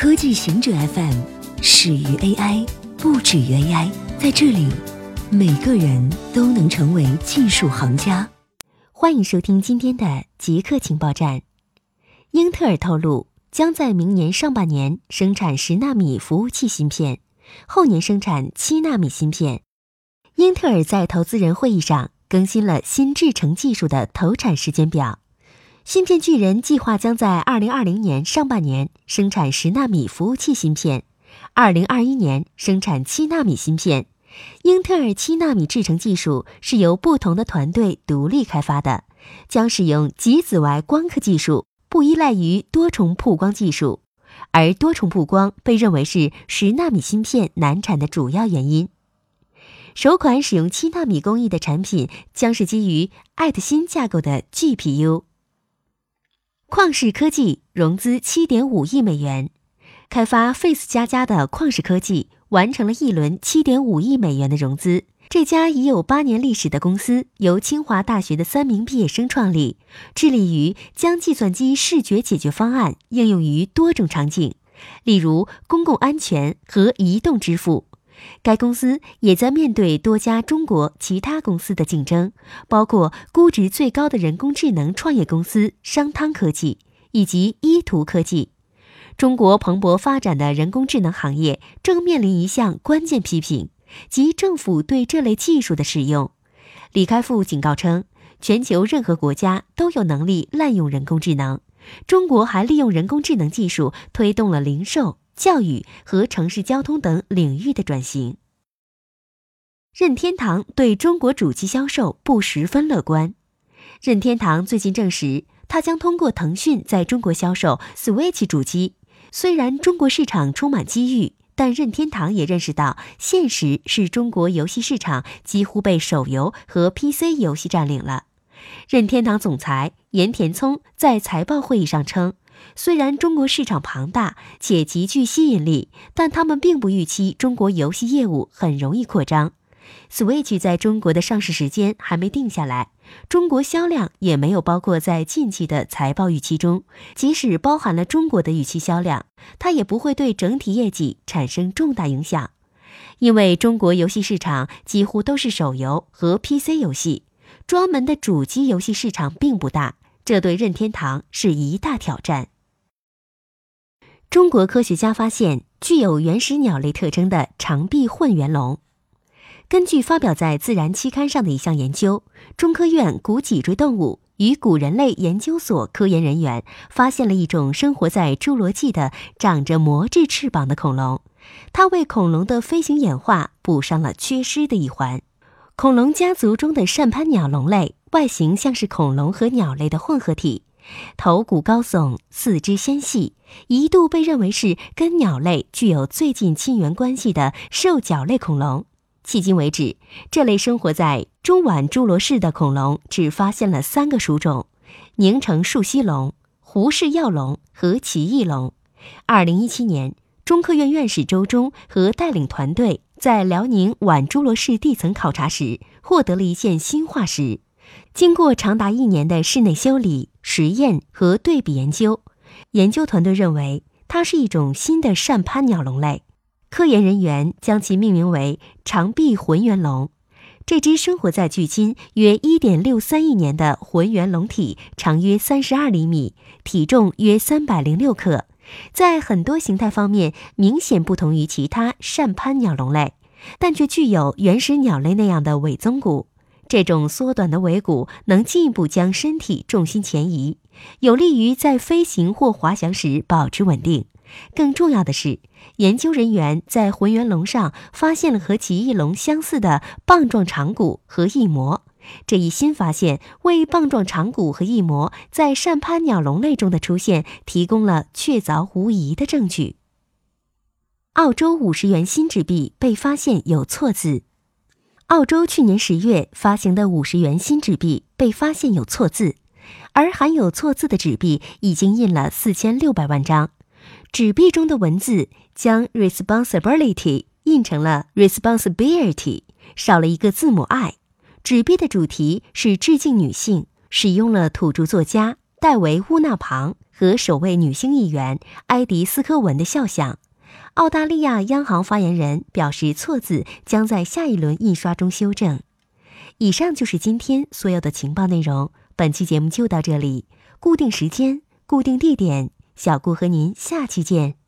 科技行者 FM 始于 AI，不止于 AI。在这里，每个人都能成为技术行家。欢迎收听今天的极客情报站。英特尔透露，将在明年上半年生产十纳米服务器芯片，后年生产七纳米芯片。英特尔在投资人会议上更新了新制程技术的投产时间表。芯片巨人计划将在二零二零年上半年生产十纳米服务器芯片，二零二一年生产七纳米芯片。英特尔七纳米制程技术是由不同的团队独立开发的，将使用极紫外光刻技术，不依赖于多重曝光技术。而多重曝光被认为是十纳米芯片难产的主要原因。首款使用七纳米工艺的产品将是基于爱特芯架构的 GPU。旷视科技融资七点五亿美元，开发 Face 加加的旷视科技完成了一轮七点五亿美元的融资。这家已有八年历史的公司由清华大学的三名毕业生创立，致力于将计算机视觉解决方案应用于多种场景，例如公共安全和移动支付。该公司也在面对多家中国其他公司的竞争，包括估值最高的人工智能创业公司商汤科技以及依图科技。中国蓬勃发展的人工智能行业正面临一项关键批评，即政府对这类技术的使用。李开复警告称，全球任何国家都有能力滥用人工智能，中国还利用人工智能技术推动了零售。教育和城市交通等领域的转型。任天堂对中国主机销售不十分乐观。任天堂最近证实，它将通过腾讯在中国销售 Switch 主机。虽然中国市场充满机遇，但任天堂也认识到，现实是中国游戏市场几乎被手游和 PC 游戏占领了。任天堂总裁岩田聪在财报会议上称。虽然中国市场庞大且极具吸引力，但他们并不预期中国游戏业务很容易扩张。Switch 在中国的上市时间还没定下来，中国销量也没有包括在近期的财报预期中。即使包含了中国的预期销量，它也不会对整体业绩产生重大影响，因为中国游戏市场几乎都是手游和 PC 游戏，专门的主机游戏市场并不大。这对任天堂是一大挑战。中国科学家发现具有原始鸟类特征的长臂混元龙。根据发表在《自然》期刊上的一项研究，中科院古脊椎动物与古人类研究所科研人员发现了一种生活在侏罗纪的长着膜质翅膀的恐龙，它为恐龙的飞行演化补上了缺失的一环。恐龙家族中的扇攀鸟龙类。外形像是恐龙和鸟类的混合体，头骨高耸，四肢纤细，一度被认为是跟鸟类具有最近亲缘关系的兽脚类恐龙。迄今为止，这类生活在中晚侏罗世的恐龙只发现了三个属种：宁城树蜥龙、胡氏药龙和奇异龙。二零一七年，中科院院士周忠和带领团队在辽宁晚侏罗世地层考察时，获得了一件新化石。经过长达一年的室内修理、实验和对比研究，研究团队认为它是一种新的扇攀鸟龙类。科研人员将其命名为长臂浑圆龙。这只生活在距今约1.63亿年的浑圆龙体长约32厘米，体重约306克，在很多形态方面明显不同于其他扇攀鸟龙类，但却具有原始鸟类那样的尾宗骨。这种缩短的尾骨能进一步将身体重心前移，有利于在飞行或滑翔时保持稳定。更重要的是，研究人员在浑圆龙上发现了和奇异龙相似的棒状长骨和翼膜。这一新发现为棒状长骨和翼膜在扇攀鸟龙类中的出现提供了确凿无疑的证据。澳洲五十元新纸币被发现有错字。澳洲去年十月发行的五十元新纸币被发现有错字，而含有错字的纸币已经印了四千六百万张。纸币中的文字将 responsibility 印成了 responsibility，少了一个字母 i。纸币的主题是致敬女性，使用了土著作家戴维·乌纳庞和首位女性议员埃迪斯科文的肖像。澳大利亚央行发言人表示，错字将在下一轮印刷中修正。以上就是今天所有的情报内容。本期节目就到这里，固定时间，固定地点，小顾和您下期见。